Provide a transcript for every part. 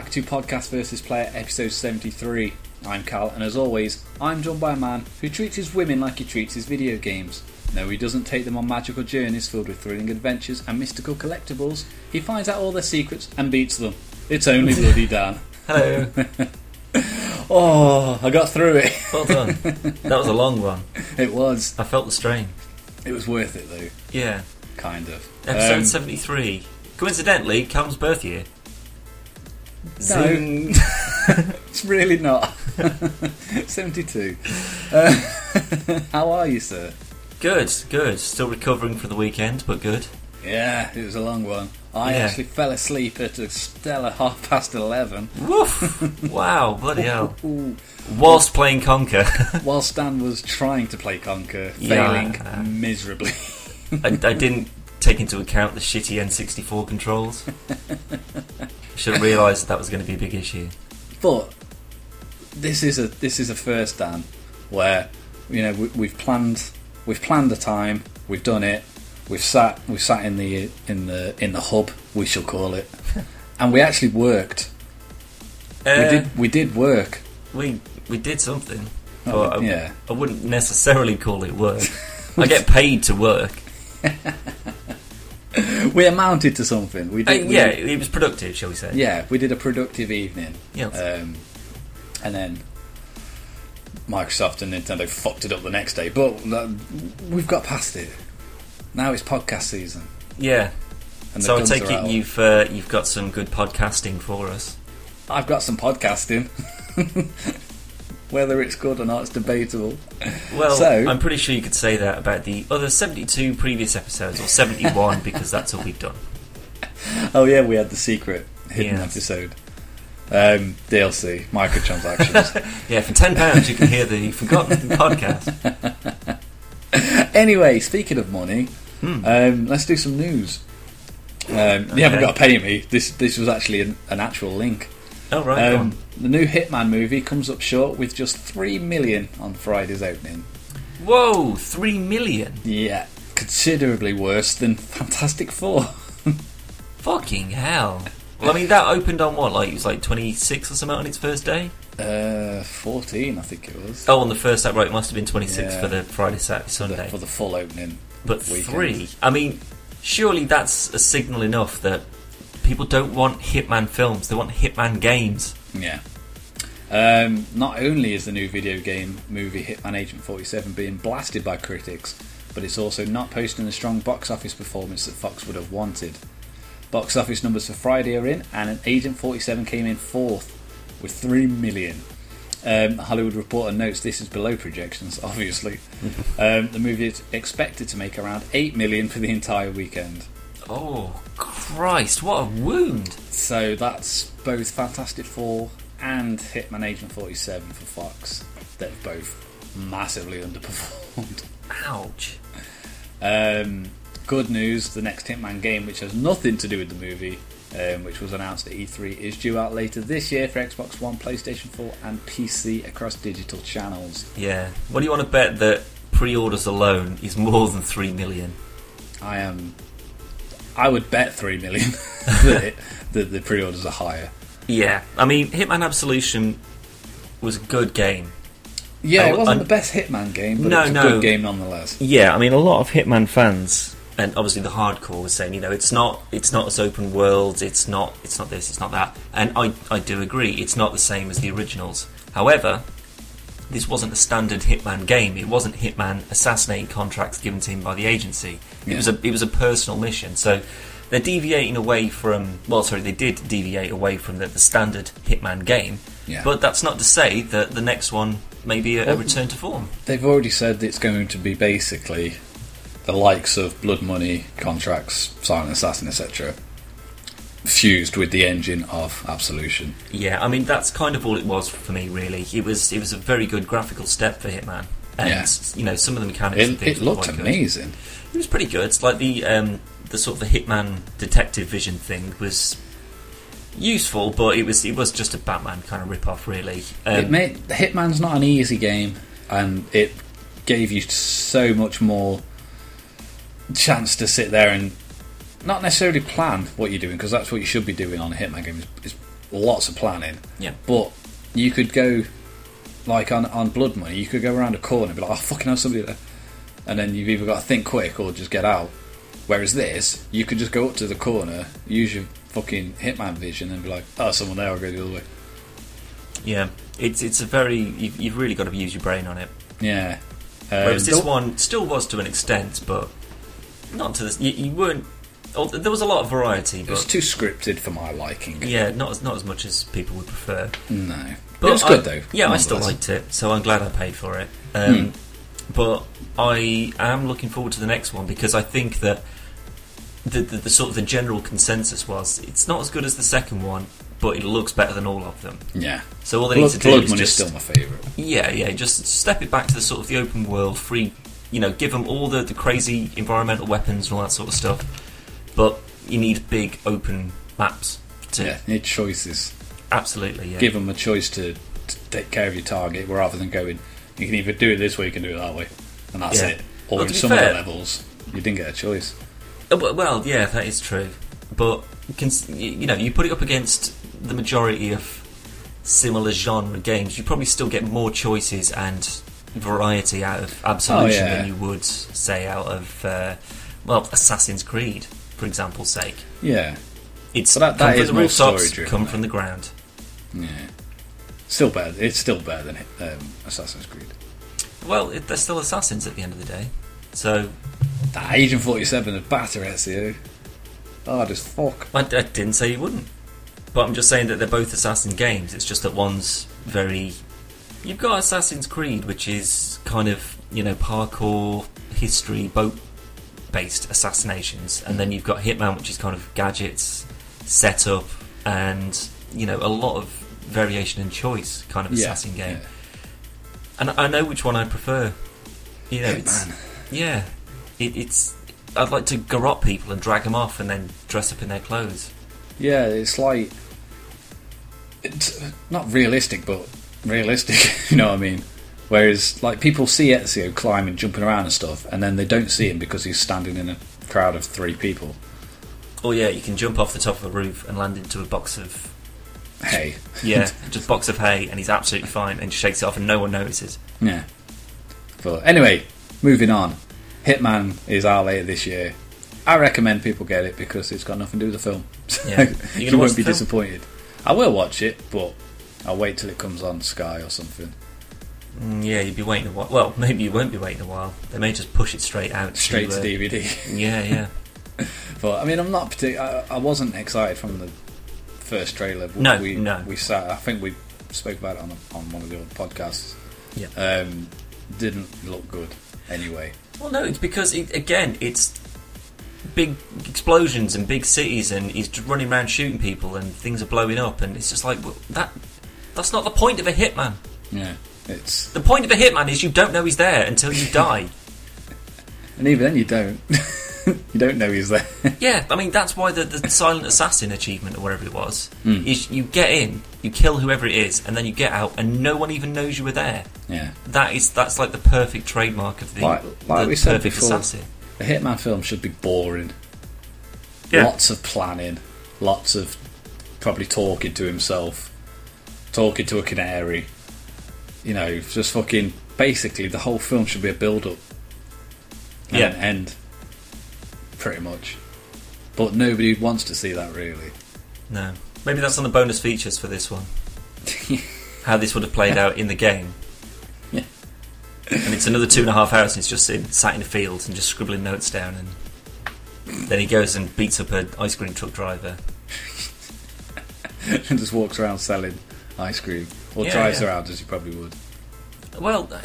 back to Podcast versus Player episode 73. I'm Cal, and as always, I'm joined by a man who treats his women like he treats his video games. No, he doesn't take them on magical journeys filled with thrilling adventures and mystical collectibles. He finds out all their secrets and beats them. It's only Bloody Dan. Hello. Oh, I got through it. Well done. That was a long one. It was. I felt the strain. It was worth it though, Yeah. kind of. Episode Um, 73. Coincidentally, Calum's birth year. No. It's really not. 72. Uh, how are you, sir? Good, good. Still recovering from the weekend, but good. Yeah, it was a long one. I Yeah. actually fell asleep at a stellar half past 11 Woof! wow, bloody hell. Whilst playing Conker. while Stan was trying to play Conker, Yeah. failing miserably. I, I didn't take into account the shitty N64 controls. Should have realised that was going to be a big issue. But this is a this is a first, Dan, where you know we, we've planned we've planned the time, we've done it, we've sat we've sat in the in the in the hub, we shall call it, and we actually worked. Uh, we did we did work. we, we did something. Oh, I, yeah. I wouldn't necessarily call it work. I get paid to work. We amounted to something. We Uh, did. we- yeah, it was productive, shall we say? yeah, we did a productive evening. Yes. Um, and then Microsoft and Nintendo fucked it up the next day. But uh, we've got past it. Now it's podcast season. Yeah. And So I take it out. you've uh, you've got some good podcasting for us. I've got some podcasting. Whether it's good or not, it's debatable. Well, So- I'm pretty sure you could say that about the other 72 previous episodes, or 71, because that's all we've done. Oh yeah, we had the secret hidden Yes. episode. Um, DLC, microtransactions. Yeah, for £10 you can hear the Forgotten podcast. anyway, speaking of money, Hmm. um, let's do some news. Um, You haven't got to pay me. This this was actually an, an actual link. Oh, right, go Um, on. The new Hitman movie comes up short with just three million on Friday's opening. Whoa, 3 million? Yeah, considerably worse than Fantastic Four. Fucking hell. Well, I mean, that opened on what? Like, it was like 26 or something on its first day? Uh, fourteen, I think it was. Oh, on the first day, right, it must have been 26 Yeah. for the Friday, Saturday, Sunday. for the full opening. But weekend. three, I mean, surely that's a signal enough that people don't want Hitman films; they want Hitman games. Yeah. Um, not only is the new video game movie Hitman Agent 47 being blasted by critics, but it's also not posting the strong box office performance that Fox would have wanted. Box office numbers for Friday are in, and Agent 47 came in fourth with 3 million. Um, Hollywood Reporter notes this is below projections, obviously. um, the movie is expected to make around 8 million for the entire weekend. Oh Christ! What a wound! So that's both Fantastic Four and Hitman Agent 47 for Fox. They've both massively underperformed. Ouch! Um, good news the next Hitman game, which has nothing to do with the movie, um, which was announced at E3, is due out later this year for Xbox One, PlayStation 4, and PC across digital channels. Yeah. What do you want to bet that pre-orders alone is more than three million? I am. I would bet 3 million that, it, that the pre orders are higher. Yeah. I mean, Hitman Absolution was a good game. Yeah, it uh, wasn't I- the best Hitman game, but No, it was a no. good game nonetheless. Yeah, I mean, a lot of Hitman fans, and obviously the hardcore, was saying, you know, it's not, it's not as open world, it's not, it's not this, it's not that, and I, I do agree, it's not the same as the originals. However, this wasn't a standard Hitman game. It wasn't Hitman assassinating contracts given to him by the agency. It Yeah. was a, it was a personal mission. So they're deviating away from, well, sorry, they did deviate away from the, the standard Hitman game. Yeah. But that's not to say that the next one may be a, a return to form. They've already said it's going to be basically the likes of Blood Money, Contracts, Silent Assassin, etc., fused with the engine of Absolution. Yeah, I mean that's kind of all it was for me. Really, it was it was a very good graphical step for Hitman, and Yeah. you know some of the mechanics. It, things it looked quite good. amazing. It was pretty good. It's like the um, the sort of the Hitman detective vision thing was useful, but it was it was just a Batman kind of rip off, really. Um, it made Hitman's not an easy game, and it gave you so much more chance to sit there and not necessarily plan what you're doing because that's what you should be doing on a Hitman game. Is, is lots of planning. Yeah. But you could go like on on Blood Money. You could go around a corner and be like, "Oh, fucking hell, somebody there," and then you've either got to think quick or just get out. Whereas this, you could just go up to the corner, use your fucking Hitman vision, and be like, "Oh, someone there. I'll go the other way." Yeah, it's it's a very you've, you've really got to use your brain on it. Yeah. Um, Whereas this one still was to an extent, but not to this. You, you weren't. Oh, there was a lot of variety, it was too scripted for my liking. yeah, not as not as much as people would prefer. No. But it was I- good though. Yeah, I still liked it, so I'm glad I paid for it. Um, Hmm. But I am looking forward to the next one because I think that the, the, the sort of the general consensus was it's not as good as the second one, but it looks better than all of them. Yeah. So all they need Blood, to do Blood is Money's just still my favourite. yeah, yeah, just step it back to the sort of the open world, free. You know, give them all the, the crazy environmental weapons and all that sort of stuff. But you need big open maps to Yeah, need choices. absolutely yeah. Give them a choice to, to take care of your target rather than going, you can either do it this way, you can do it that way. And that's Yeah. it. Or Well, in to be some of fair- the levels, you didn't get a choice. Uh, Well, well, yeah, that is true. But cons- y- you know, you put it up against the majority of similar genre games, you probably still get more choices and variety out of Absolution Oh, yeah. than you would say out of uh, well Assassin's Creed, for example's sake. Yeah. It's But that- come that from the rooftops, come though. from the ground. Yeah. Still bad. It's still better than um, Assassin's Creed. Well, it, they're still assassins at the end of the day. So That Agent 47 is batter Ezio. Hard as fuck. I, I didn't say you wouldn't, but I'm just saying that they're both assassin games. It's just that one's very. You've got Assassin's Creed, which is kind of you know parkour, history, boat-based assassinations, and then you've got Hitman, which is kind of gadgets, setup, and you know a lot of variation and choice kind of assassin game. yeah. And I know which one I prefer. You know, it's yeah, it, it's. I'd like to garrot people and drag them off, and then dress up in their clothes. Yeah, it's like it's uh, not realistic, but realistic. you know what I mean? Whereas, like people see Ezio climbing, jumping around and stuff, and then they don't see him because he's standing in a crowd of three people. Oh yeah, you can jump off the top of a roof and land into a box of hay. yeah, just box of hay, and he's absolutely fine and just shakes it off, and no one notices. yeah. But anyway, moving on. Hitman is out later this year. I recommend people get it because it's got nothing to do with the film. Yeah. You you, gonna watch won't be film? disappointed. I will watch it, but I'll wait till it comes on Sky or something. Mm, yeah, you'd be waiting a while. Well, maybe you won't be waiting a while. They may just push it straight out. Straight to uh, DVD. Yeah, yeah. But I mean, I'm not partic- I, I wasn't excited from the first trailer. No, we, no. We sat. I think we spoke about it on on one of the old podcasts. Yeah. Um, didn't look good anyway. Well, no, it's because it, again, it's big explosions and big cities, and he's just running around shooting people, and things are blowing up, and it's just like well, that. That's not the point of a hitman. Yeah, it's The point of a hitman is you don't know he's there until you die. and even then you don't. you don't know he's there. Yeah, I mean that's why the, the silent assassin achievement or whatever it was Hmm. is you get in, you kill whoever it is, and then you get out, and no one even knows you were there. yeah, That is that's like the perfect trademark of the, Like- like the we said perfect before. assassin. a Hitman film should be boring. Yeah. Lots of planning, lots of probably talking to himself, talking to a canary. You know, just fucking. Basically, the whole film should be a build-up. and Yeah. an end. Pretty much. But nobody wants to see that really. No, maybe that's on the bonus features for this one. How this would have played out in the game. Yeah. And it's another two and a half hours, and he's just sitting, sat in a field and just scribbling notes down, and then he goes and beats up an ice cream truck driver. and just walks around selling ice cream. Or Yeah, drives yeah. around as you probably would. Well, uh,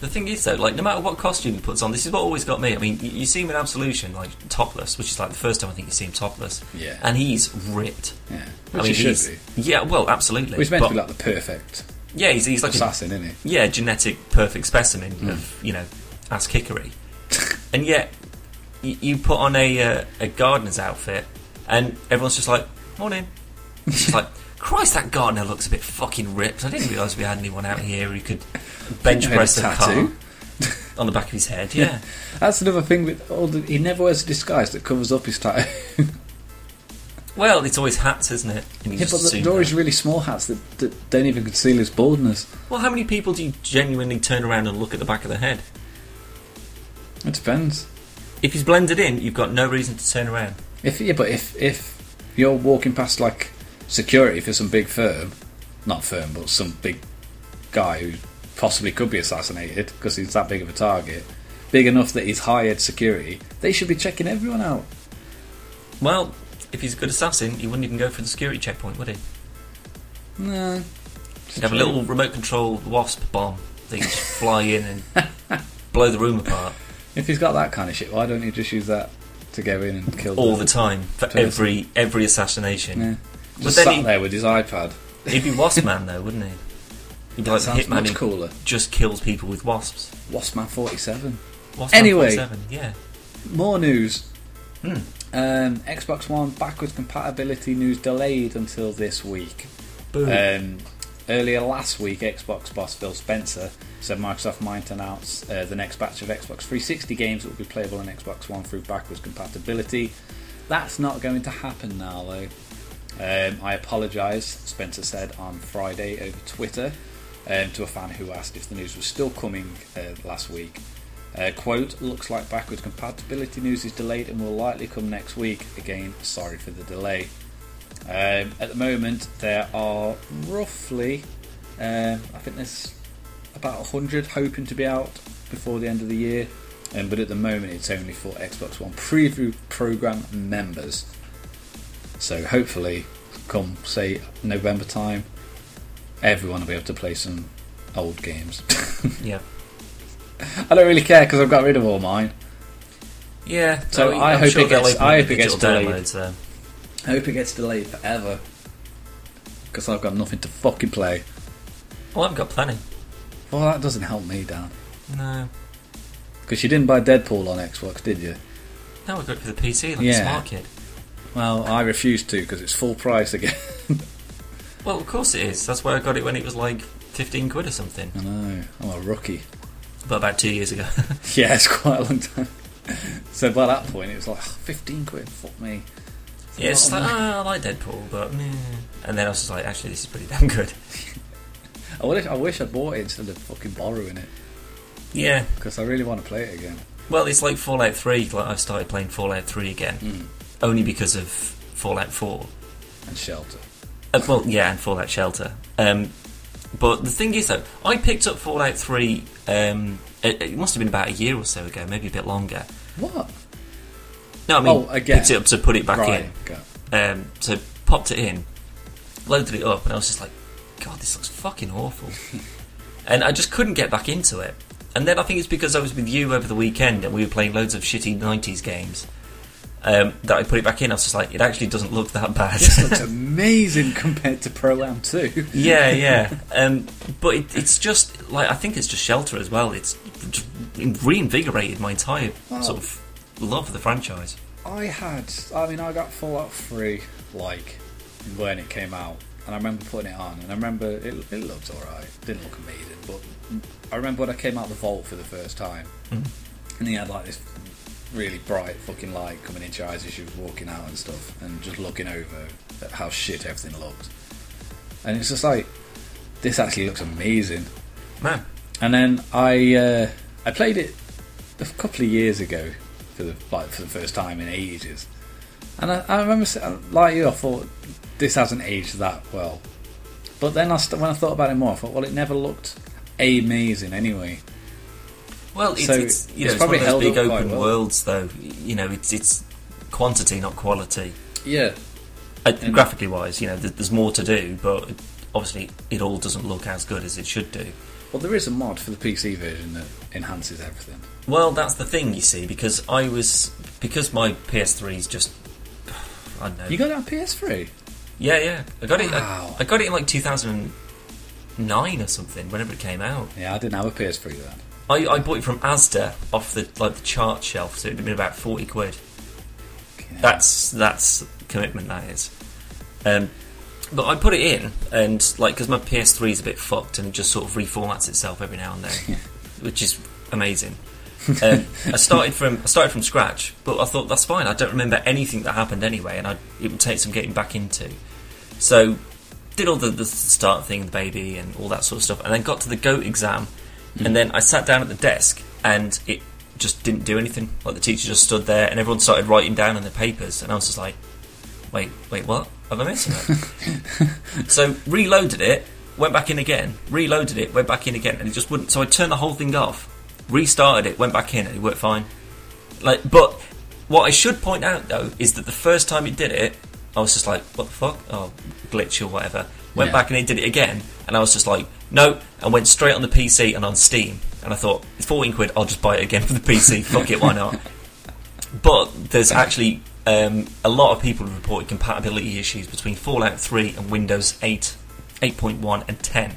the thing is though, like no matter what costume he puts on, this is what always got me. I mean, you, you see him in Absolution, like topless, which is like the first time I think you see him topless, Yeah. and he's ripped. yeah. I mean, he should be. yeah, well, absolutely. He's meant But- to be like the perfect yeah, he's, he's like a, assassin, isn't he? yeah, genetic perfect specimen Hmm. of you know ass kickery, and yet you, you put on a uh, a gardener's outfit, and everyone's just like, "Morning." It's just like, Christ, that gardener looks a bit fucking ripped. I didn't realise we had anyone out here who could bench a press a car. tattoo. on the back of his head. Yeah. That's another thing with all the, he never wears a disguise that covers up his tattoo. well, it's always hats, isn't it? And yeah, but they're always really small hats that, that don't even conceal his baldness. Well, how many people do you genuinely turn around and look at the back of the head? It depends. If he's blended in, you've got no reason to turn around. If yeah, but if if you're walking past like security for some big firm, not firm, but some big guy who possibly could be assassinated because he's that big of a target, big enough that he's hired security, they should be checking everyone out. Well, if he's a good assassin, he wouldn't even go for the security checkpoint, would he? No. He'd have a little remote control wasp bomb that you just fly in and blow the room apart If he's got that kind of shit, why don't you just use that to go in and kill all the time for Person. every every assassination. Yeah. But Just sat he- there with his iPad. He'd be Wasp Man though, wouldn't he? He'd be like Sounds hitman much cooler. just kills people with wasps. Waspman 47. Wasp Anyway. Man 47, yeah. More news. Hmm. Um, Xbox One backwards compatibility news delayed until this week. Boom. Um, earlier last week, Xbox boss Phil Spencer said Microsoft might announce uh, the next batch of Xbox 360 games that will be playable on Xbox One through backwards compatibility. That's not going to happen now, though. Um, I apologise, Spencer said on Friday over Twitter um, to a fan who asked if the news was still coming uh, last week. Uh, quote, looks like backwards compatibility news is delayed and will likely come next week. Again, sorry for the delay. Um, at the moment, there are roughly, um, I think there's about 100 hoping to be out before the end of the year. Um, but at the moment, it's only for Xbox One preview program members. So hopefully, come say November time, everyone will be able to play some old games. yeah. I don't really care because I've got rid of all mine. Yeah. So no, I hope sure it they'll gets- I hope it gets delayed. downloads. Uh, I hope it gets delayed forever because I've got nothing to fucking play. Well, I've got plenty. Well, that doesn't help me, Dan. No. Because you didn't buy Deadpool on Xbox, did you? No, I got it for the PC like Yeah. a smart kid. Well, I refused to because it's full price again. Well, of course it is. That's why I got it when it was like 15 quid or something. I know, I'm a rookie. But about two years ago. Yeah, it's quite a long time. so by that point, it was like 15 quid. Fuck me. yeah, it's like, oh, I like Deadpool, but meh. And then I was just like, actually, this is pretty damn good. I wish I wish I bought it instead of fucking borrowing it Yeah. because I really want to play it again. Well, it's like Fallout 3. Like, I've started playing Fallout 3 again. Mm. Only because of Fallout 4. And Shelter. Uh, well, yeah, and Fallout Shelter. Um, but the thing is, though, I picked up Fallout 3. Um, it, it must have been about a year or so ago, maybe a bit longer. What? No, I mean, Oh, again. picked it up to put it back right. in. Um, so popped it in, loaded it up, and I was just like, God, this looks fucking awful. and I just couldn't get back into it. And then I think it's because I was with you over the weekend and we were playing loads of shitty 90s games um, that I put it back in. I was just like, it actually doesn't look that bad. This looks amazing compared to Pro Am 2. yeah, yeah. Um, but it, it's just like I think it's just Shelter as well. It's reinvigorated my entire sort of love for the franchise. I had, I mean, I got Fallout 3 like when it came out, and I remember putting it on, and I remember it, it looked alright. Didn't look amazing, but I remember when I came out of the vault for the first time, Mm. and he had like this really bright fucking light coming into your eyes as you're walking out and stuff, and just looking over at how shit everything looked. And it's just like, this actually looks amazing. Man, And then I uh, I played it a couple of years ago for the like for the first time in ages, and I, I remember like you, I thought this hasn't aged that well. But then I st- when I thought about it more, I thought, well, it never looked amazing anyway. Well, it's, So it's you it's know it's one of those held big open well. worlds, though. You know, it's it's quantity, not quality. Yeah, Uh, graphically wise, you know, th- there's more to do, but obviously it all doesn't look as good as it should do. well, there is a mod for the PC version that enhances everything. Well, that's the thing, you see, because I was because my PS3 is just I don't know. You got it on PS3? yeah, yeah, I got it. I, I got it in like 2009 or something, whenever it came out. Yeah, I didn't have a PS3 then. I, I bought it from Asda off the like the chart shelf, so it'd have been about 40 quid. Yeah. That's that's commitment. That is. Um, but I put it in, and like because my PS3 is a bit fucked and just sort of reformats itself every now and then, which is amazing. Um, I started from I started from scratch, but I thought that's fine. I don't remember anything that happened anyway, and I, it would take some getting back into. So did all the, the start thing, the baby, and all that sort of stuff, and then got to the goat exam, and then I sat down at the desk, and it just didn't do anything. Like the teacher just stood there, and everyone started writing down on their papers, and I was just like, "Wait, wait, what? Am I missing it?" so reloaded it, went back in again, reloaded it, went back in again, and it just wouldn't. So I turned the whole thing off, restarted it, went back in, and it worked fine. Like, but what I should point out though is that the first time it did it, I was just like, "What the fuck?" Oh, glitch or whatever. Went Yeah. back and it did it again, and I was just like, "No," and went straight on the PC and on Steam. And I thought, it's 14 quid, I'll just buy it again for the PC. Fuck it, why not? But there's actually um, a lot of people who reported compatibility issues between Fallout 3 and Windows 8, 8.1, and 10.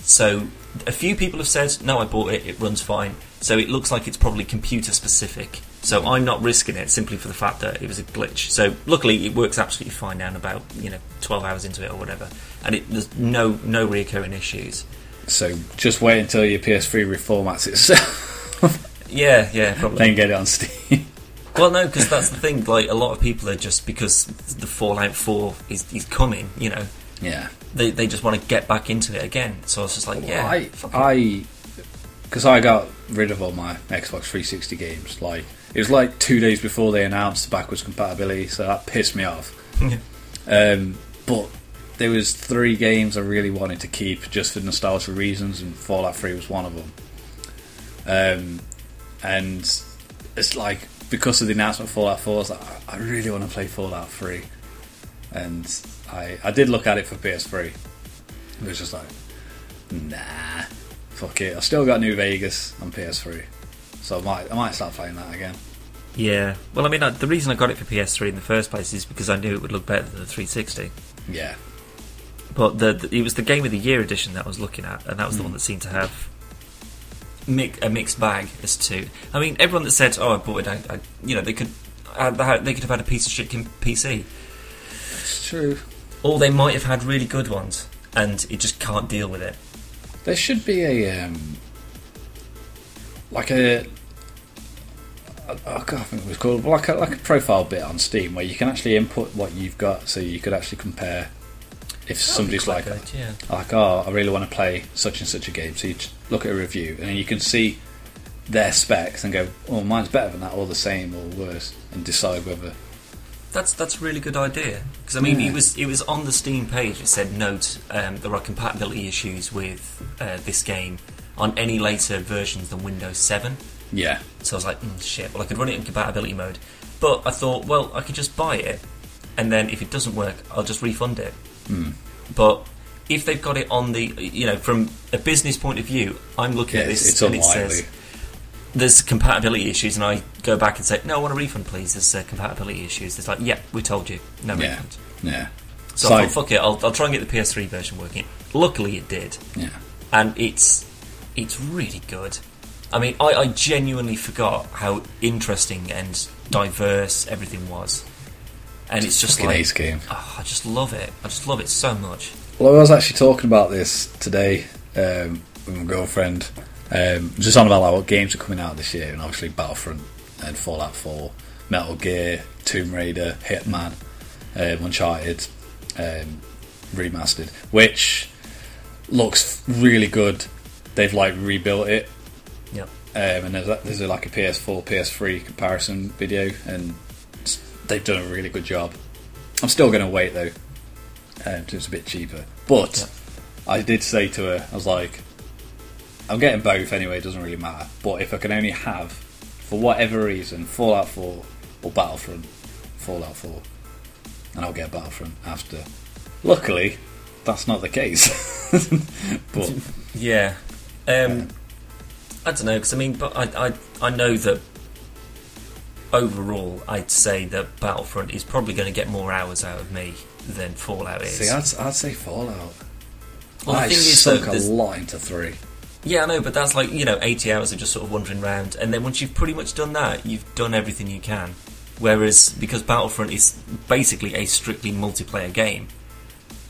So a few people have said, no, I bought it, it runs fine. So it looks like it's probably computer specific. So I'm not risking it simply for the fact that it was a glitch. So luckily it works absolutely fine now. About you know 12 hours into it or whatever, and it, there's no no reoccurring issues. So just wait until your PS3 reformats itself, Yeah, yeah, probably. then get it on Steam. Well, no, because that's the thing. Like a lot of people are just because the Fallout 4 is, is coming. You know, yeah. they they just want to get back into it again. So I was just like, yeah, I. I, because I got rid of all my Xbox 360 games. Like it was like two days before they announced the backwards compatibility, so that pissed me off. Yeah. Um, but there was three games I really wanted to keep just for nostalgia reasons, and Fallout 3 was one of them. Um, and it's like because of the announcement of Fallout 4, I was like, I I really want to play Fallout 3, and I I did look at it for PS3. It was just like, nah, fuck it. I still got New Vegas on PS3, so I might I might start playing that again. yeah. Well, I mean, I, the reason I got it for PS3 in the first place is because I knew it would look better than the 360. Yeah, But the, the, it was the Game of the Year edition that I was looking at, and that was the one that seemed to have mi- a mixed bag as to. I mean, everyone that said, "Oh, I bought it," I, I, you know, they could they could have had a piece of shit PC, it's true. or they might have had really good ones, and it just can't deal with it. There should be a um, like a I, can't think what it was called, like a, like a profile bit on Steam where you can actually input what you've got, so you could actually compare. If somebody's like, good, yeah. like, oh, I really want to play such and such a game, so you just look at a review and then you can see their specs and go, oh, mine's better than that, or the same, or worse, and decide whether. That's that's a really good idea because I mean Yeah. it was it was on the Steam page. It said note um, there are compatibility issues with uh, this game on any later versions than Windows Seven. Yeah, So I was like, mm, shit. Well, I could run it in compatibility mode, but I thought, well, I could just buy it, and then if it doesn't work, I'll just refund it. Hmm. But if they've got it on the, you know, from a business point of view, I'm looking yeah, at this and it says there's compatibility issues, and I go back and say, no, I want a refund, please. There's uh, compatibility issues. It's like, yeah, we told you, no Yeah, refund. yeah, So So- I thought, fuck it, I'll, I'll try and get the PS3 version working. Luckily, it did yeah. and it's it's really good. I mean, I, I genuinely forgot how interesting and diverse everything was, and it's just Fucking like ace game. oh, I just love it. I just love it so much. Well, I was actually talking about this today um, with my girlfriend. Um, just on about like what games are coming out this year, and obviously Battlefront and Fallout 4, Metal Gear, Tomb Raider, Hitman, um, Uncharted, um, remastered, which looks really good. They've like rebuilt it, Yep. um, and there's, there's a, like a PS4, PS3 comparison video, and they've done a really good job. I'm still going to wait though, um, it's a bit cheaper. But I did say to her, I was like, I'm getting both anyway. It doesn't really matter. But if I can only have, for whatever reason, Fallout 4 or Battlefront, Fallout 4, and I'll get Battlefront after. Luckily, that's not the case. but Yeah. Um, I don't know because I mean, but I, I I know that overall, I'd say that Battlefront is probably going to get more hours out of me than Fallout is. see, I'd, I'd say Fallout. well, the I thing is, sunk a there's- lot into three. Yeah, I know, but that's like you know, eighty hours of just sort of wandering around, and then once you've pretty much done that, you've done everything you can. Whereas because Battlefront is basically a strictly multiplayer game,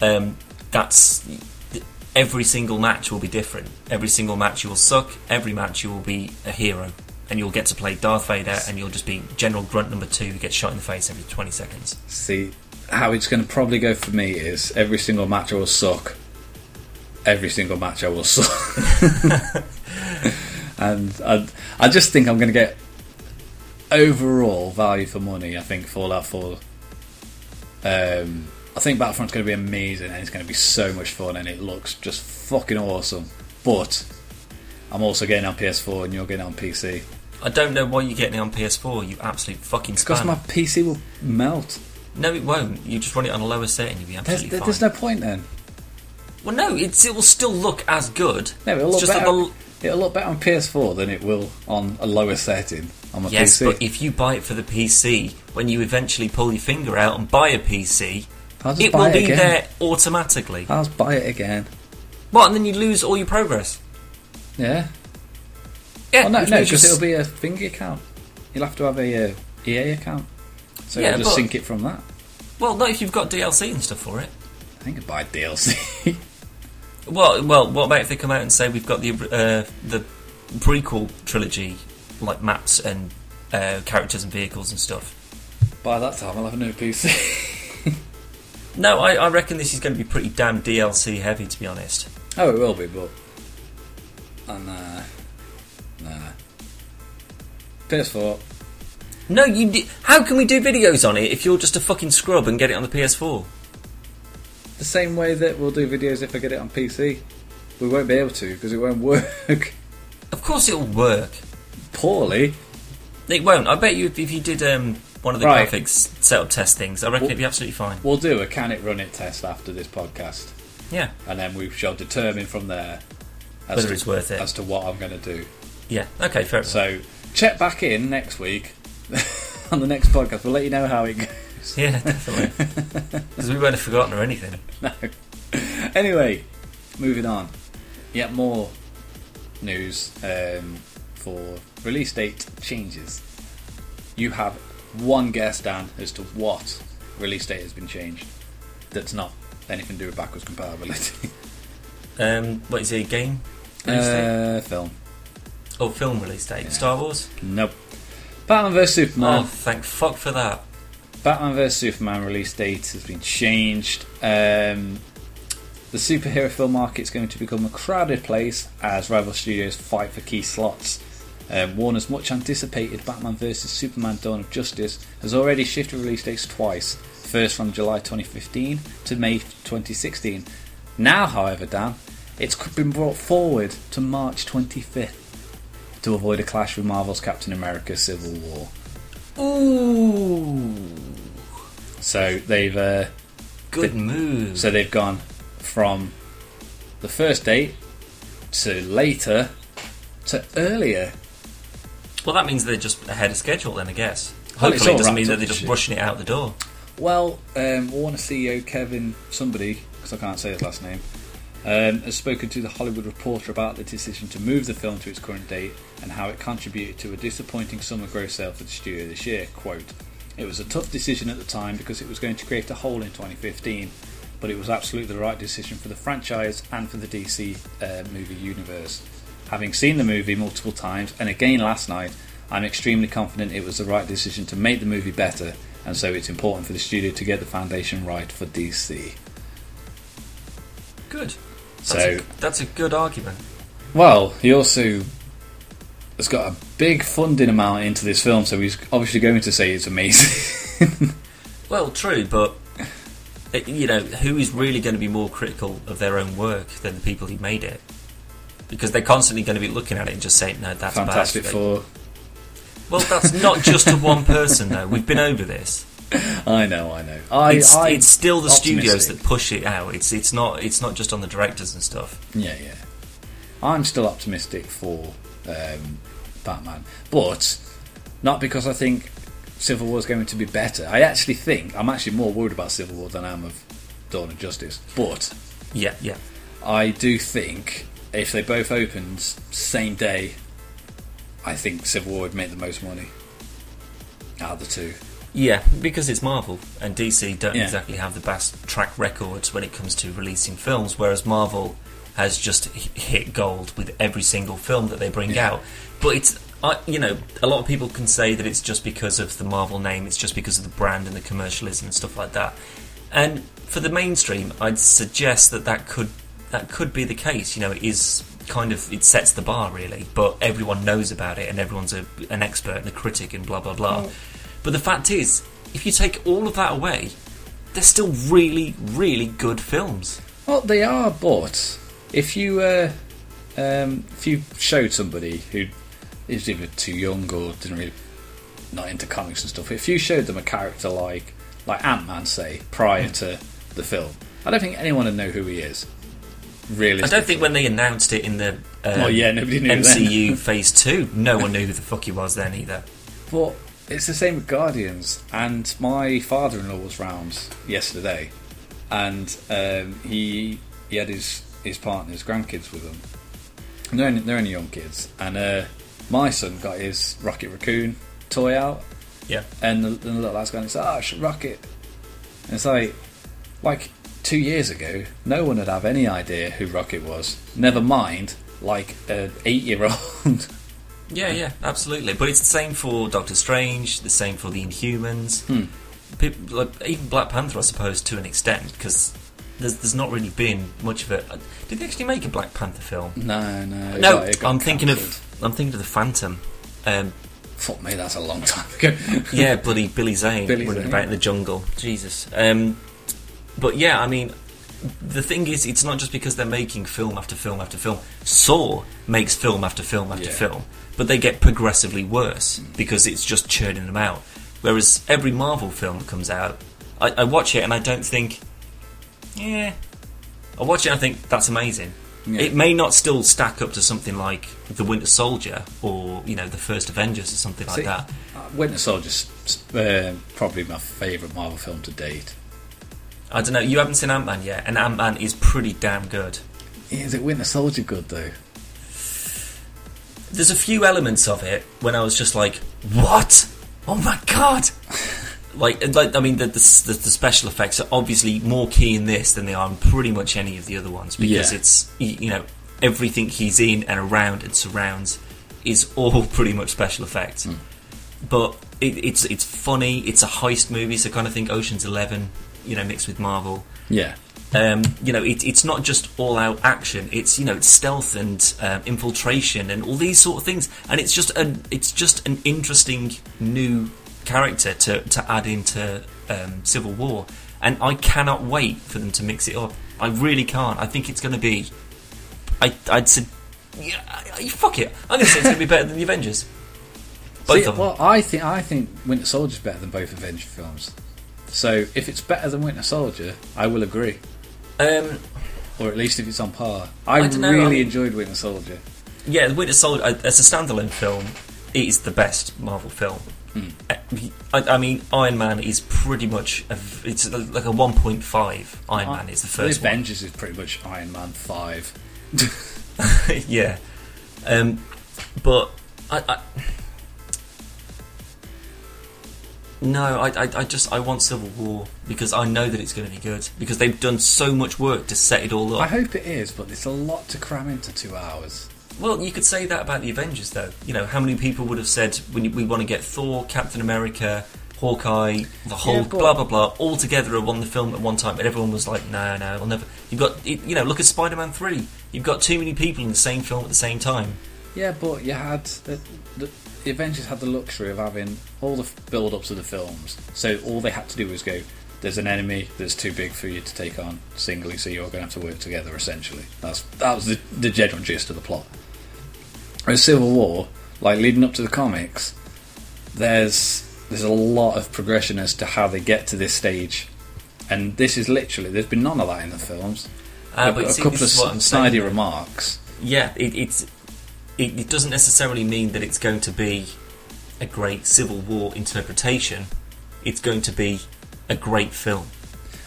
um, that's every single match will be different. Every single match you will suck. Every match you will be a hero, and you'll get to play Darth Vader, and you'll just be General Grunt number two who gets shot in the face every 20 seconds. See, how it's going to probably go for me is every single match I will suck. Every single match I will suck. and I, I just think I'm going to get overall value for money. I think Fallout 4. Um, I think Battlefront's going to be amazing and it's going to be so much fun and it looks just fucking awesome. But I'm also getting on PS4 and you're getting on PC. I don't know why you're getting it on PS4, you absolute fucking Because spanner. my PC will melt. No, it won't. You just run it on a lower setting, you'll be There's, absolutely fine. there's no point then. Well, no, it's, it will still look as good. No, it'll look just better. the- It'll look better on PS4 than it will on a lower setting on my Yes, PC. but if you buy it for the PC, when you eventually pull your finger out and buy a PC, it will be again. there automatically. I'll just buy it again. What? And then you lose all your progress. Yeah. Yeah, Well, no, which no, means because you it'll be a thingy account. You'll have to have a uh, EA account. So Yeah, you'll just but- sync it from that. well, not if you've got DLC and stuff for it. I think I'd buy DLC. Well, well, what about if they come out and say we've got the uh, the prequel trilogy, like maps and uh, characters and vehicles and stuff? By that time, I'll have a new PC. No, I, I reckon this is going to be pretty damn DLC heavy, to be honest. oh, it will be, but. And, uh. Nah. PS4. No, you. Di- how can we do videos on it if you're just a fucking scrub and get it on the PS4? The same way that we'll do videos if I get it on PC. We won't be able to because it won't work Of course, it'll work. poorly. It won't. I bet you if, if you did um, one of the Right. graphics setup test things, I reckon Well- it'd be absolutely fine. We'll do a can it run it test after this podcast, Yeah, and then we shall determine from there as whether to, it's worth it. as to what I'm going to do. Yeah. Okay. Fair enough. So check back in next week on the next podcast. We'll let you know how it goes. Yeah, definitely. Because we won't have forgotten or anything. No. Anyway, moving on. Yet more news um, for release date changes. You have one guess, Dan, as to what release date has been changed. That's not anything to do with backwards compatibility. Um, what is it? a Game release date? uh, film. Oh, film release date. yeah. Star Wars. Nope. Batman vs Superman. Oh, thank fuck for that. Batman vs Superman release date has been changed. Um, the superhero film market is going to become a crowded place as rival studios fight for key slots. Um, Warner's much anticipated Batman vs Superman Dawn of Justice has already shifted release dates twice, first from July 2015 to May 2016. Now, however, Dan, it's been brought forward to March 25th to avoid a clash with Marvel's Captain America Civil War. Ooh, So they've uh, good move. So they've gone from the first date to later to earlier. Well, that means they're just ahead of schedule, then I guess. Well, Hopefully, it doesn't mean that they're just shit. rushing it out the door. Well, um, Warner CEO Kevin somebody, because I can't say his last name, um, has spoken to the Hollywood Reporter about the decision to move the film to its current date and how it contributed to a disappointing summer gross sale for the studio this year. Quote, It was a tough decision at the time because it was going to create a hole in 2015, but it was absolutely the right decision for the franchise and for the DC uh, movie universe. Having seen the movie multiple times and again last night, I'm extremely confident it was the right decision to make the movie better, and so it's important for the studio to get the foundation right for DC. Good. That's, So- a, that's a good argument. Well, he also has got a big funding amount into this film, so he's obviously going to say it's amazing. Well, true, but it, you know, who is really going to be more critical of their own work than the people who made it? Because they're constantly going to be looking at it and just saying, "No, that's Fantastic bad." Four. Well, that's not just to one person, though. We've been over this. I know, I know. I, It's, I, it's still the studios that push it out. It's it's not it's not just on the directors and stuff. Yeah, yeah. I'm still optimistic for um, Batman, but not because I think Civil War is going to be better. I actually think I'm actually more worried about Civil War than I am of Dawn of Justice. But Yeah, yeah. I do think if they both opened same day, I think Civil War would make the most money out of the two. Yeah, because it's Marvel and DC don't Yeah. exactly have the best track records when it comes to releasing films, whereas Marvel has just hit gold with every single film that they bring out. But it's, I you know, a lot of people can say that it's just because of the Marvel name, it's just because of the brand and the commercialism and stuff like that. And for the mainstream, I'd suggest that that could that could be the case. You know, it is kind of it sets the bar really, but everyone knows about it and everyone's a, an expert and a critic and blah blah blah. But the fact is, if you take all of that away, they're still really, really good films. Well, they are, but if you uh, um, if you showed somebody who is either too young or didn't really not into comics and stuff, if you showed them a character like like Ant Man, say prior to the film, I don't think anyone would know who he is. Really, I don't think when they announced it in the um, Well, yeah, nobody knew. MCU Phase Two, no one knew who the fuck he was then either. But it's the same with Guardians. And my father-in-law was round yesterday, and um, he he had his his partner's grandkids with him. And they're only, they're only young kids, and uh, my son got his Rocket Raccoon toy out, Yeah, and the, the little lad's going, "Oh, it's Rocket." And it's like, like two years ago, no one would have any idea who Rocket was. Never mind, like an eight-year-old. yeah, yeah, absolutely. But it's the same for Doctor Strange, the same for the Inhumans. Hmm. People, like, even Black Panther, I suppose, to an extent, because there's, there's not really been much of it. Did they actually make a Black Panther film? no, no, it no, got- I'm thinking cancelled. of I'm thinking of the Phantom. Um, Fuck me, that's a long time ago. yeah, bloody Billy Zane Billy running Zane. about in the jungle. Jesus. Um, but yeah, I mean, the thing is, it's not just because they're making film after film after film. Saw makes film after film after Yeah. film, but they get progressively worse because it's just churning them out. Whereas every Marvel film that comes out, I, I watch it and I don't think, yeah. I watch it and I think that's amazing. Yeah. It may not still stack up to something like the Winter Soldier or you know the first Avengers or something like that. uh, Winter Soldier's uh, probably my favourite Marvel film to date. I don't know. You haven't seen Ant Man yet, and Ant Man is pretty damn good. Is it Winter Soldier good though? There's a few elements of it when I was just like, "What? Oh my god!" like, like I mean, the, the the special effects are obviously more key in this than they are in pretty much any of the other ones because Yeah. it's you know everything he's in and around and surrounds is all pretty much special effects. Hmm. But it, it's it's funny. It's a heist movie, so kind of think Ocean's Eleven, you know, mixed with Marvel. Yeah, um, you know, it, it's not just all out action. It's you know, it's stealth and um, infiltration and all these sort of things. And it's just an it's just an interesting new character to to add into um, Civil War. And I cannot wait for them to mix it up. I really can't. I think it's going to be. I I'd say, yeah, fuck it. I'm going to say it's going to be better than the Avengers. Both See, of them. well, I think I think Winter Soldier's better than both Avenger films. So if it's better than Winter Soldier, I will agree. Um, Or at least if it's on par. I, I really I mean- enjoyed Winter Soldier. Yeah, Winter Soldier, uh, as a standalone film, it is the best Marvel film. Uh, I, I mean, Iron Man is pretty much a, it's like a 1.5. Iron Man is the The first one. Avengers is pretty much Iron Man five. yeah, um, but I, no, I, I, I just I want Civil War because I know that it's going to be good because they've done so much work to set it all up. I hope it is, but it's a lot to cram into two hours. Well, you could say that about the Avengers, though. You know, how many people would have said we, we want to get Thor, Captain America, Hawkeye, the Hulk, Yeah, but- blah blah blah, all together on the film at one time, and everyone was like, "No, no, we'll never." You've got, you know, look at Spider-Man three. You've got too many people in the same film at the same time. Yeah, but you had the, the, the Avengers had the luxury of having all the build-ups of the films, so all they had to do was go. There's an enemy that's too big for you to take on singly, so you're going to have to work together. Essentially, that's that was the, the general gist of the plot. Whereas Civil War, like leading up to the comics, there's there's a lot of progression as to how they get to this stage, and this is literally there's been none of that in the films. Uh, a, but a see, couple of this is what I'm saying, snidey remarks. Yeah, it, it's it, it doesn't necessarily mean that it's going to be a great Civil War interpretation. It's going to be a great film.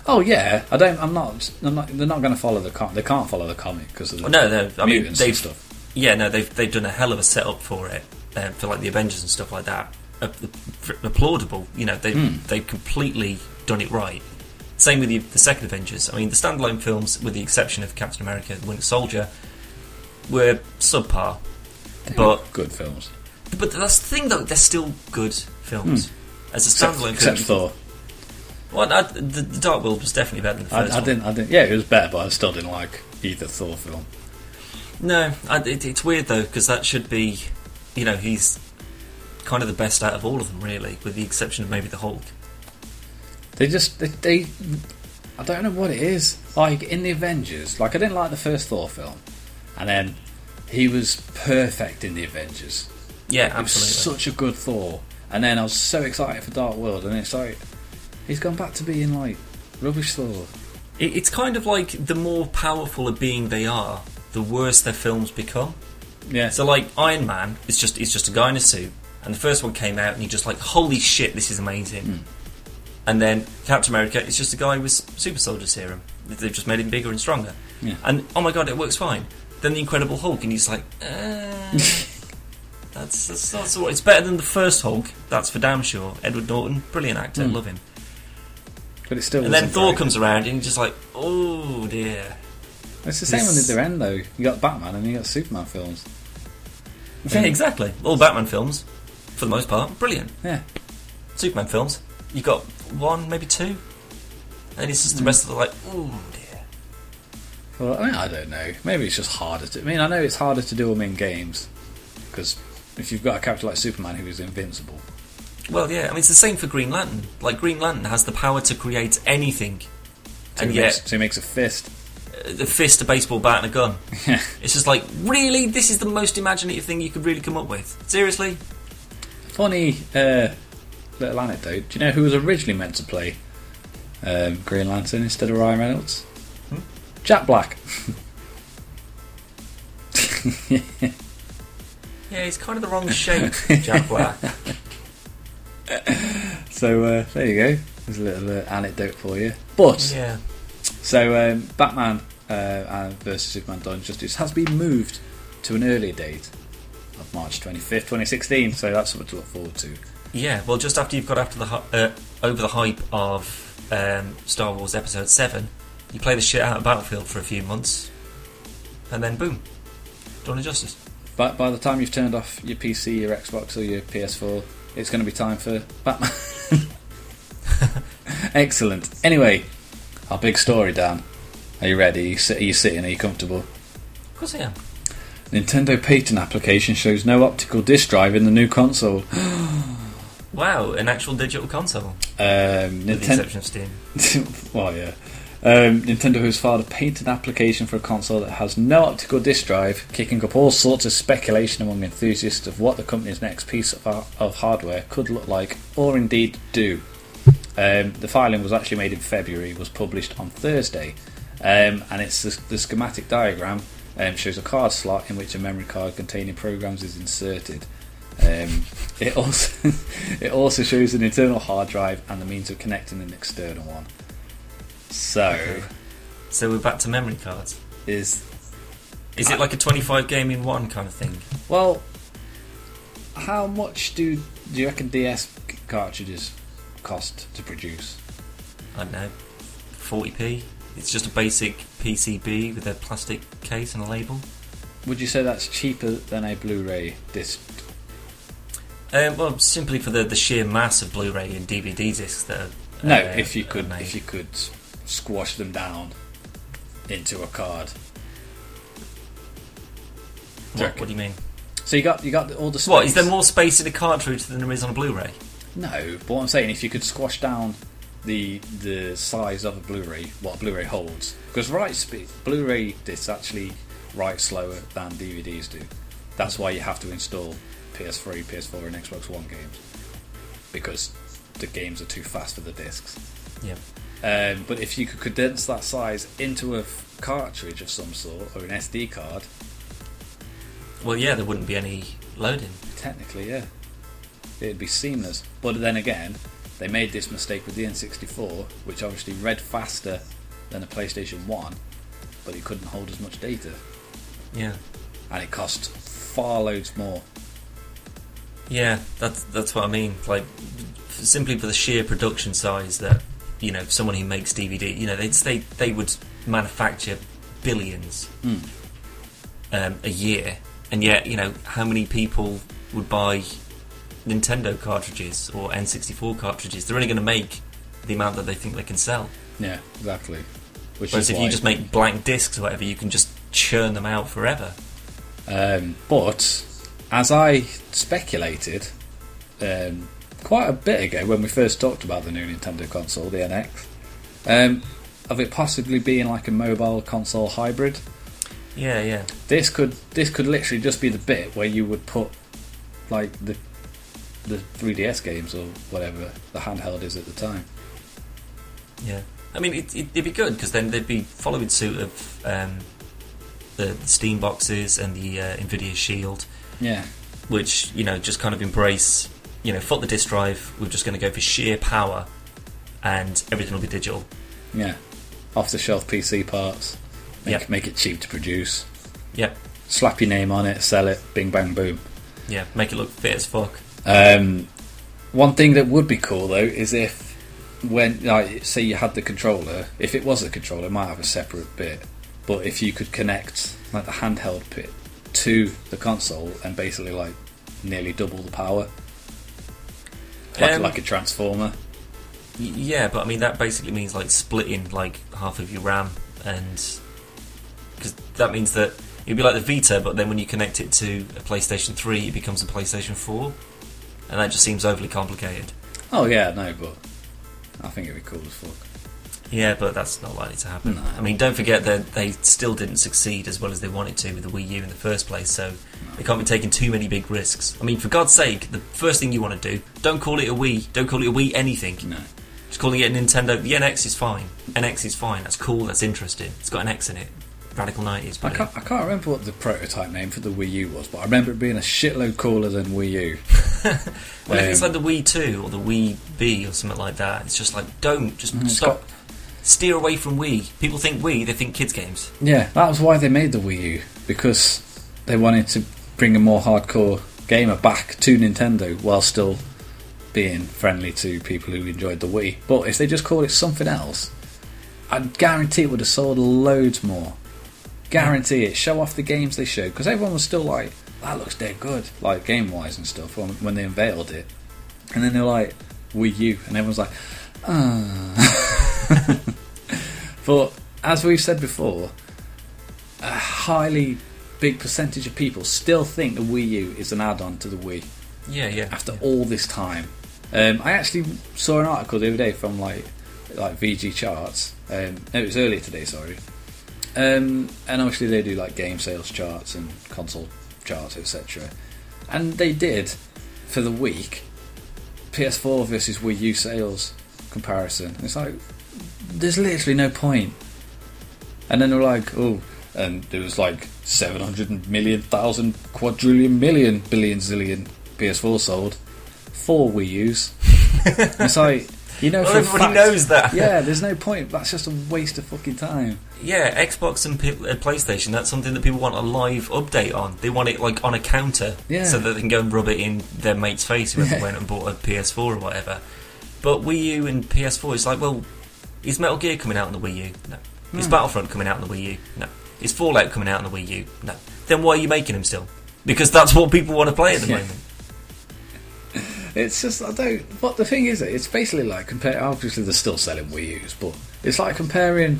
Oh yeah, I don't. I'm not. I'm not they're not going to follow the. Com- they can't follow the comic because of the No, no. I mean, they've stuff. yeah, no, they've they've done a hell of a setup for it um, for like the Avengers and stuff like that. Uh, applaudable, you know. They have they've completely done it right. Same with the, the second Avengers. I mean, the standalone films, with the exception of Captain America: The Winter Soldier, were subpar. But Good films. but that's the thing, though. They're still good films. Hmm. As a Except, standalone except film, Thor. well, I, the, the Dark World was definitely better than the I, first I one. didn't. I didn't. Yeah, it was better, but I still didn't like either Thor film. No, I, it, it's weird though because that should be, you know, he's kind of the best out of all of them, really, with the exception of maybe the Hulk. They just they, they I don't know what it is. Like in the Avengers, like I didn't like the first Thor film, and then he was perfect in the Avengers. Yeah, absolutely. such a good Thor, and then I was so excited for Dark World, and it's like he's gone back to being like rubbish Thor. It, it's kind of like the more powerful a being they are, the worse their films become. Yeah, So, like Iron Man is just is just a guy in a suit, and the first one came out, and you're just like, holy shit, this is amazing. Hmm. And then Captain America is just a guy with super soldier serum. They've just made him bigger and stronger. Yeah. And oh my god, it works fine. Then the Incredible Hulk, and he's like, uh, that's that's not so. It's better than the first Hulk. That's for damn sure. Edward Norton, brilliant actor, Hmm. love him. but it still. And then wasn't Thor very comes around, and you're just like, oh dear. good. It's the same on the end though. You got Batman and you got Superman films. Yeah, exactly. All Batman films, for the most part, brilliant. Yeah, Superman films, you got one, maybe two, and it's just the rest of the like, oh dear. Well, I, mean, I don't know. Maybe it's just harder to. I mean, I know it's harder to do them in games because if you've got a character like Superman who is invincible, Well, yeah, I mean it's the same for Green Lantern. Like Green Lantern has the power to create anything, so, and he, yet makes, so he makes a fist. uh, a fist, a baseball bat, and a gun. Yeah. It's just like, really, this is the most imaginative thing you could really come up with. Seriously? Funny uh, little anecdote. Do you know who was originally meant to play um, Green Lantern instead of Ryan Reynolds? Jack Black. Yeah, he's kind of the wrong shape, Jack Black. so uh, there you go. There's a little uh, anecdote for you. But Yeah. so um, Batman uh, uh, versus Superman: Dawn of Justice has been moved to an earlier date of March 25th, 2016. So that's something to look forward to. Yeah, well, just after you've got after the uh, over the hype of um, Star Wars Episode Seven, you play the shit out of Battlefield for a few months, and then boom, Dawn of Justice. But by the time you've turned off your PC, your Xbox, or your PS4, it's going to be time for Batman. Excellent. Anyway, our big story, Dan. Are you ready? Are you, sit- are you sitting? Are you comfortable? Of course I am. Nintendo patent application shows no optical disc drive in the new console. Wow, an actual digital console, Um, with the Nintendo. exception of Steam. well, yeah. Um, Nintendo has filed a patent application for a console that has no optical disc drive, kicking up all sorts of speculation among enthusiasts of what the company's next piece of, of hardware could look like, or indeed do. Um, the filing was actually made in February, was published on Thursday, um, and it's the, the schematic diagram um, shows a card slot in which a memory card containing programs is inserted. Um, it also it also shows an internal hard drive and the means of connecting an external one. So Okay. So we're back to memory cards. is Is it like a 25 game in one kind of thing? well, how much do do you reckon DS cartridges cost to produce? I don't know, 40p. It's just a basic PCB with a plastic case and a label. Would you say that's cheaper than a Blu-ray disc? Um, well, simply for the, the sheer mass of Blu-ray and DVD discs that. Are, No, uh, if you could if you could squash them down into a card. What, what do you mean? So you got you got all the space. What is there more space in a cartridge than there is on a Blu-ray? No, but what I'm saying, if you could squash down the the size of a Blu-ray, what a Blu-ray holds, because write speed, Blu-ray discs actually write slower than DVDs do. That's why you have to install PS3, PS4, and Xbox One games because the games are too fast for the discs. Yeah. Um, but if you could condense that size into a f- cartridge of some sort or an SD card, Well, yeah, there wouldn't be any loading. Technically, yeah. It'd be seamless. But then again, they made this mistake with the N64, which obviously read faster than a PlayStation 1, but it couldn't hold as much data. Yeah. And it cost far loads more. Yeah, that's that's what I mean. Like, simply for the sheer production size that you know someone who makes DVD. You know, they they they would manufacture billions Hmm. um, a year, and yet you know how many people would buy Nintendo cartridges or N64 cartridges? They're only going to make the amount that they think they can sell. Yeah, exactly. Which Whereas if you just make blank discs or whatever, you can just churn them out forever. Um, but as I speculated um, quite a bit ago when we first talked about the new Nintendo console, the NX, um, of it possibly being like a mobile console hybrid. Yeah, yeah. This could this could literally just be the bit where you would put like the the 3DS games or whatever the handheld is at the time. Yeah, I mean, it, it, it'd be good because then they'd be following suit of um, the, the Steam boxes and the uh, Nvidia Shield, Yeah, which you know just kind of embrace. You know, fuck the disk drive. We're just going to go for sheer power, and everything will be digital. yeah, off the shelf PC parts. Make, Yep. make it cheap to produce. Yep. Slap your name on it, sell it, bing bang boom. Yeah, make it look fit as fuck. Um, one thing that would be cool though is if when like say you had the controller, if it was a controller, it might have a separate bit. But if you could connect like the handheld bit to the console and basically like nearly double the power, like, Um, like a transformer. Yeah, but I mean that basically means like splitting like half of your RAM, and because that means that it'd be like the Vita, but then when you connect it to a PlayStation Three, it becomes a PlayStation Four, and that just seems overly complicated. Oh yeah, no, but I think it'd be cool as fuck. Yeah, but that's not likely to happen. No. I mean, don't forget that they still didn't succeed as well as they wanted to with the Wii U in the first place, so they can't be taking too many big risks. I mean, for God's sake, the first thing you want to do, don't call it a Wii, don't call it a Wii anything. No, Just calling it a Nintendo. The NX is fine. NX is fine. That's cool. That's interesting. It's got an X in it. Radical 90s. I can't, I can't remember what the prototype name for the Wii U was, but I remember it being a shitload cooler than Wii U. Well, if it's Um, like the Wii 2 or the Wii B or something like that, it's just like, don't. Just Mm, stop. got- Steer away from Wii. People think Wii, they think kids' games. Yeah, that was why they made the Wii U because they wanted to bring a more hardcore gamer back to Nintendo while still being friendly to people who enjoyed the Wii. But if they just called it something else, I guarantee it would have sold loads more. Guarantee it. Show off the games they showed because everyone was still like, "That looks dead good," like game wise and stuff when, they unveiled it. And then they're like, "Wii U," and everyone's like, "Ah." But as we've said before, a highly big percentage of people still think the Wii U is an add-on to the Wii Yeah, yeah. after all this time. Um, I actually saw an article the other day from like like VGChartz. Um, no, it was earlier today. Sorry. Um, and obviously they do like game sales charts and console charts, etc. And they did for the week PS4 versus Wii U sales comparison. It's like there's literally no point. And then they're like, oh, and there was like 700 million, thousand, quadrillion, million, billion, zillion PS4 sold. Four Wii U's. it's like, you know, Well, everybody fact- knows that. Yeah, there's no point. That's just a waste of fucking time. Yeah, Xbox and P- uh, PlayStation, that's something that people want a live update on. They want it like on a counter Yeah. so that they can go and rub it in their mate's face whoever Yeah. went and bought a PS4 or whatever. But Wii U and PS4, it's like, well, is Metal Gear coming out on the Wii U? No. Is hmm. Battlefront coming out on the Wii U? No. Is Fallout coming out on the Wii U? No. Then why are you making them still? Because that's what people want to play at the Yeah. moment. It's just I don't. But the thing is, it's basically like compare. Obviously, they're still selling Wii U's, but it's like comparing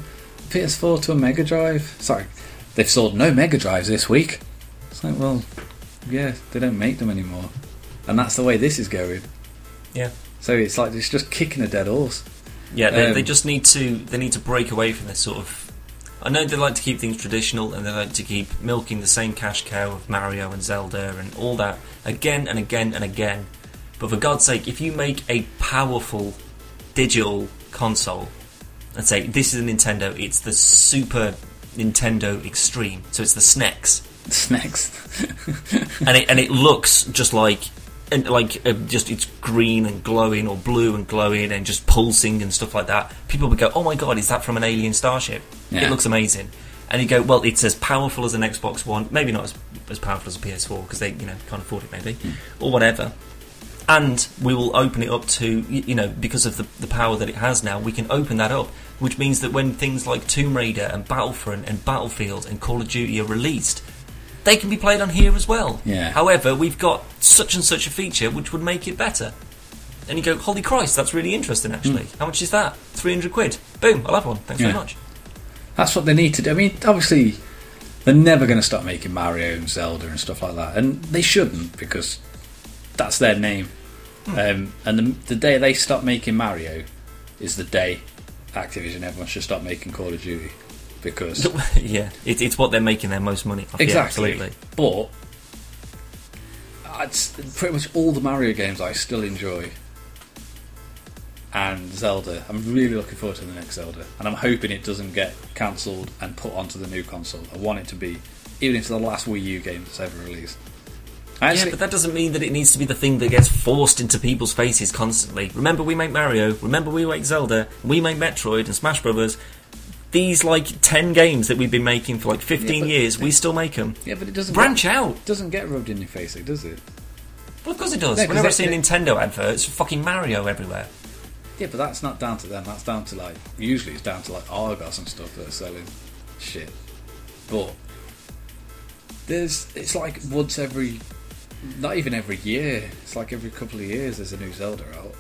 PS4 to a Mega Drive. Sorry, they've sold no Mega Drives this week. It's like, well, yeah, they don't make them anymore, and that's the way this is going. Yeah. So it's like it's just kicking a dead horse. Yeah, they, Um, they just need to they need to break away from this sort of. I know they like to keep things traditional and they like to keep milking the same cash cow of Mario and Zelda and all that again and again and again. But for God's sake, if you make a powerful digital console and say this is a Nintendo, it's the Super Nintendo Extreme, so it's the SNES, Next, and it and it looks just like and like uh, just it's green and glowing or blue and glowing and just pulsing and stuff like that. People would go, "Oh my god, is that from an alien starship?" Yeah. It looks amazing. And you go, "Well, it's as powerful as an Xbox One, maybe not as as powerful as a PS4 because they you know can't afford it, maybe, or whatever." and we will open it up to you know because of the, the power that it has now we can open that up which means that when things like tomb raider and battlefront and battlefield and call of duty are released they can be played on here as well. Yeah. however we've got such and such a feature which would make it better. And you go holy christ that's really interesting actually. How much is that? 300 quid. Boom i'll have one. Thanks Yeah. very much. That's what they need to do. I mean, obviously, they're never going to stop making Mario and Zelda and stuff like that, and they shouldn't because that's their name. Um, and the, the day they stop making Mario is the day Activision everyone should stop making Call of Duty because yeah it, it's what they're making their most money off yeah, exactly. absolutely But it's pretty much all the Mario games I still enjoy. And Zelda, I'm really looking forward to the next Zelda, and I'm hoping it doesn't get cancelled and put onto the new console. I want it to be, even if it's the last Wii U game that's ever released. I Yeah, but that doesn't mean that it needs to be the thing that gets forced into people's faces constantly. Remember, we make Mario. Remember, we make Zelda. We make Metroid and Smash Brothers. These like ten games that we've been making for like fifteen Yeah, but- years, we still make them. yeah, but it doesn't Branch get, out. doesn't get rubbed in your face, like, does it? Well, of course it does. Yeah, 'cause Whenever I see a Nintendo adverts, it's fucking Mario everywhere. Yeah, but that's not down to them. That's down to like usually it's down to like Argos and stuff that are selling shit. But there's it's like once every, not even every year. It's like every couple of years there's a new Zelda out.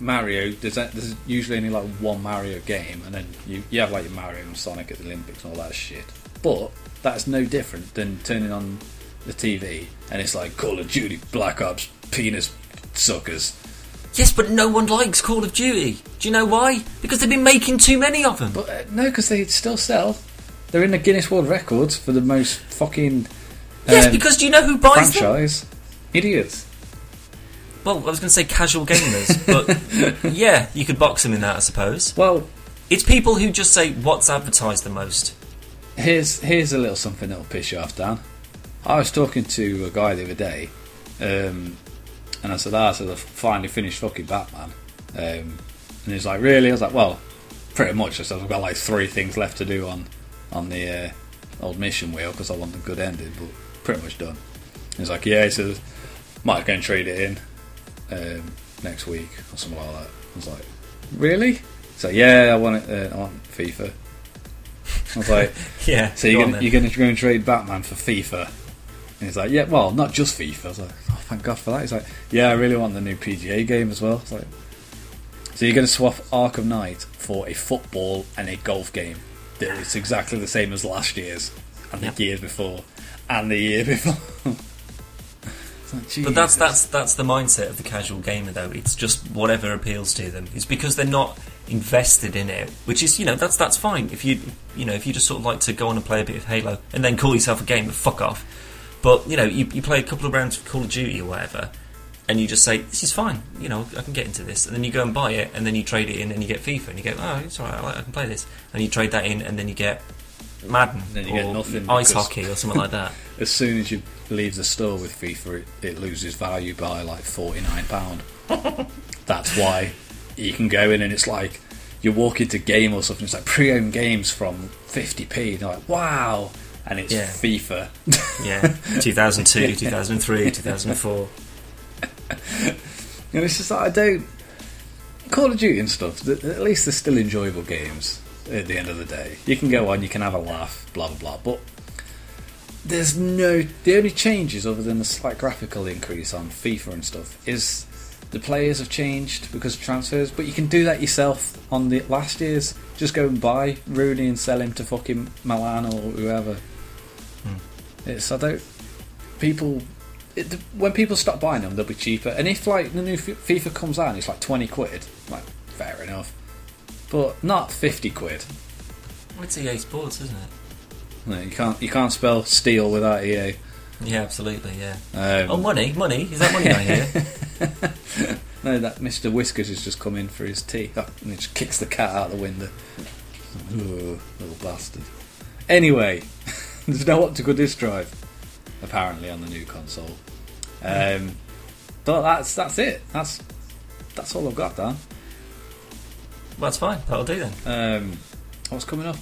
Mario there's a, there's usually only like one Mario game, and then you you have like your Mario and Sonic at the Olympics and all that shit. But that's no different than turning on the TV and it's like Call of Duty, Black Ops, penis suckers. Yes, but no one likes Call of Duty. Do you know why? Because they've been making too many of them. But uh, no, because they still sell. They're in the Guinness World Records for the most fucking yes, um, because do you know who buys them? franchise. Idiots. Well, I was going to say casual gamers, but yeah, you could box them in that, I suppose. Well, It's people who just say what's advertised the most. here's here's a little something that'll piss you off, Dan. I was talking to a guy the other day, um, and I said, "Ah, so I've finally finished fucking Batman." Um, and he's like, "Really?" I was like, "Well, pretty much." I said, "I've got like three things left to do on on the uh, old mission wheel because I want a good ending, but pretty much done." He's like, "Yeah," he says, "Might go and trade it in um, next week or something like that." I was like, "Really?" So yeah, I want it. Uh, I want FIFA. I was like, Yeah. so you're go gonna, you're going to go and trade Batman for FIFA? And he's like, yeah, well, not just FIFA. I was like, oh, thank God for that. He's like, yeah, I really want the new PGA game as well. It's like, so you're going to swap Arkham Knight for a football and a golf game that is exactly the same as last year's and Yep. the years before and the year before. But that's that's that's the mindset of the casual gamer, though. It's just whatever appeals to them. It's because they're not invested in it, which is you know that's that's fine. If you you know if you just sort of like to go on and play a bit of Halo and then call yourself a gamer, fuck off. But you know you, you play a couple of rounds of Call of Duty or whatever, and you just say this is fine. You know I can get into this, and then you go and buy it, and then you trade it in, and you get FIFA, and you go oh it's alright, I, like, I can play this, and you trade that in, and then you get Madden Then you or get nothing ice because- hockey or something like that. as soon as you leave the store with FIFA, it, it loses value by like forty nine pound. That's why you can go in and it's like you walk into game or something. It's like pre-owned games from fifty p. You're like, wow, and it's Yeah. FIFA. Yeah, 2002, 2003, 2004. And it's just like I don't Call of Duty and stuff. th- At least they're still enjoyable games. At the end of the day, you can go on, you can have a laugh, blah blah blah. But there's no the only changes other than the slight graphical increase on FIFA and stuff is the players have changed because of transfers. But you can do that yourself on the last year's. Just go and buy Rooney and sell him to fucking Milan or whoever. Hmm. It's I don't people it, when people stop buying them, they'll be cheaper. And if like the new FIFA comes out, and it's like twenty quid. Like fair enough, but not fifty quid. It's EA Sports, isn't it? No, you can't you can't spell steal without EA. Yeah, absolutely, yeah. Um, Oh, money, money. Is that money I hear? no, that Mister Whiskers has just come in for his tea, oh, and he just kicks the cat out the window. Ooh, little bastard. Anyway, there's no optical disc drive apparently on the new console. Um, but that's that's it. That's that's all I've got, Dan. Well, that's fine. That'll do then. Um, what's coming up?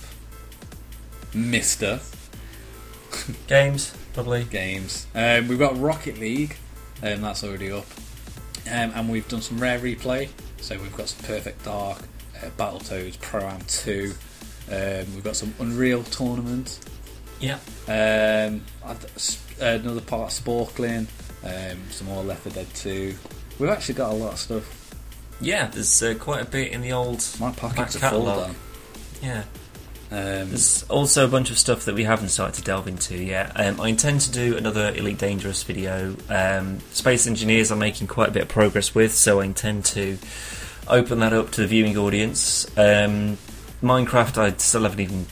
Mister Games, probably. Games. Um, we've got Rocket League, and that's already up. Um, and we've done some rare replay. So we've got some Perfect Dark, uh, Battletoads, Pro Am 2. Um, we've got some Unreal tournament. Yeah. Um, another part of Sporkling. Um, some more Left 4 Dead 2. We've actually got a lot of stuff. Yeah, there's uh, quite a bit in the old. My pockets are full, catalogue. Yeah. Um, There's also a bunch of stuff that we haven't started to delve into yet. Um, I intend to do another Elite Dangerous video. Um, Space Engineers I'm making quite a bit of progress with, so I intend to open that up to the viewing audience. Um, Minecraft I still haven't even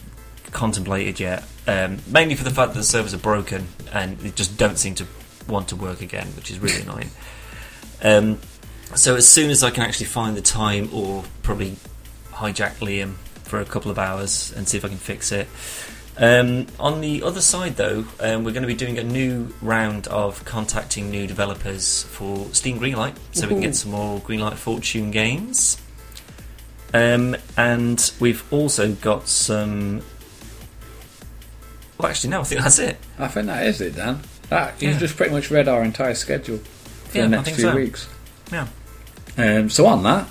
contemplated yet, um, mainly for the fact that the servers are broken and they just don't seem to want to work again, which is really annoying. Um, so as soon as I can actually find the time, or probably hijack Liam for a couple of hours and see if I can fix it. Um, on the other side, though, um, we're going to be doing a new round of contacting new developers for Steam Greenlight, so we can get some more Greenlight Fortune games. Um, and we've also got some. Well, actually, no, I think that's it. I think that is it, Dan. That, you've Yeah. just pretty much read our entire schedule for Yeah, the next few so. weeks. Yeah. Um, so on that,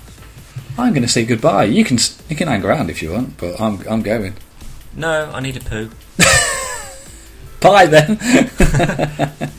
I'm going to say goodbye. You can you can hang around if you want, but I'm I'm going. No, I need a poo. Bye then.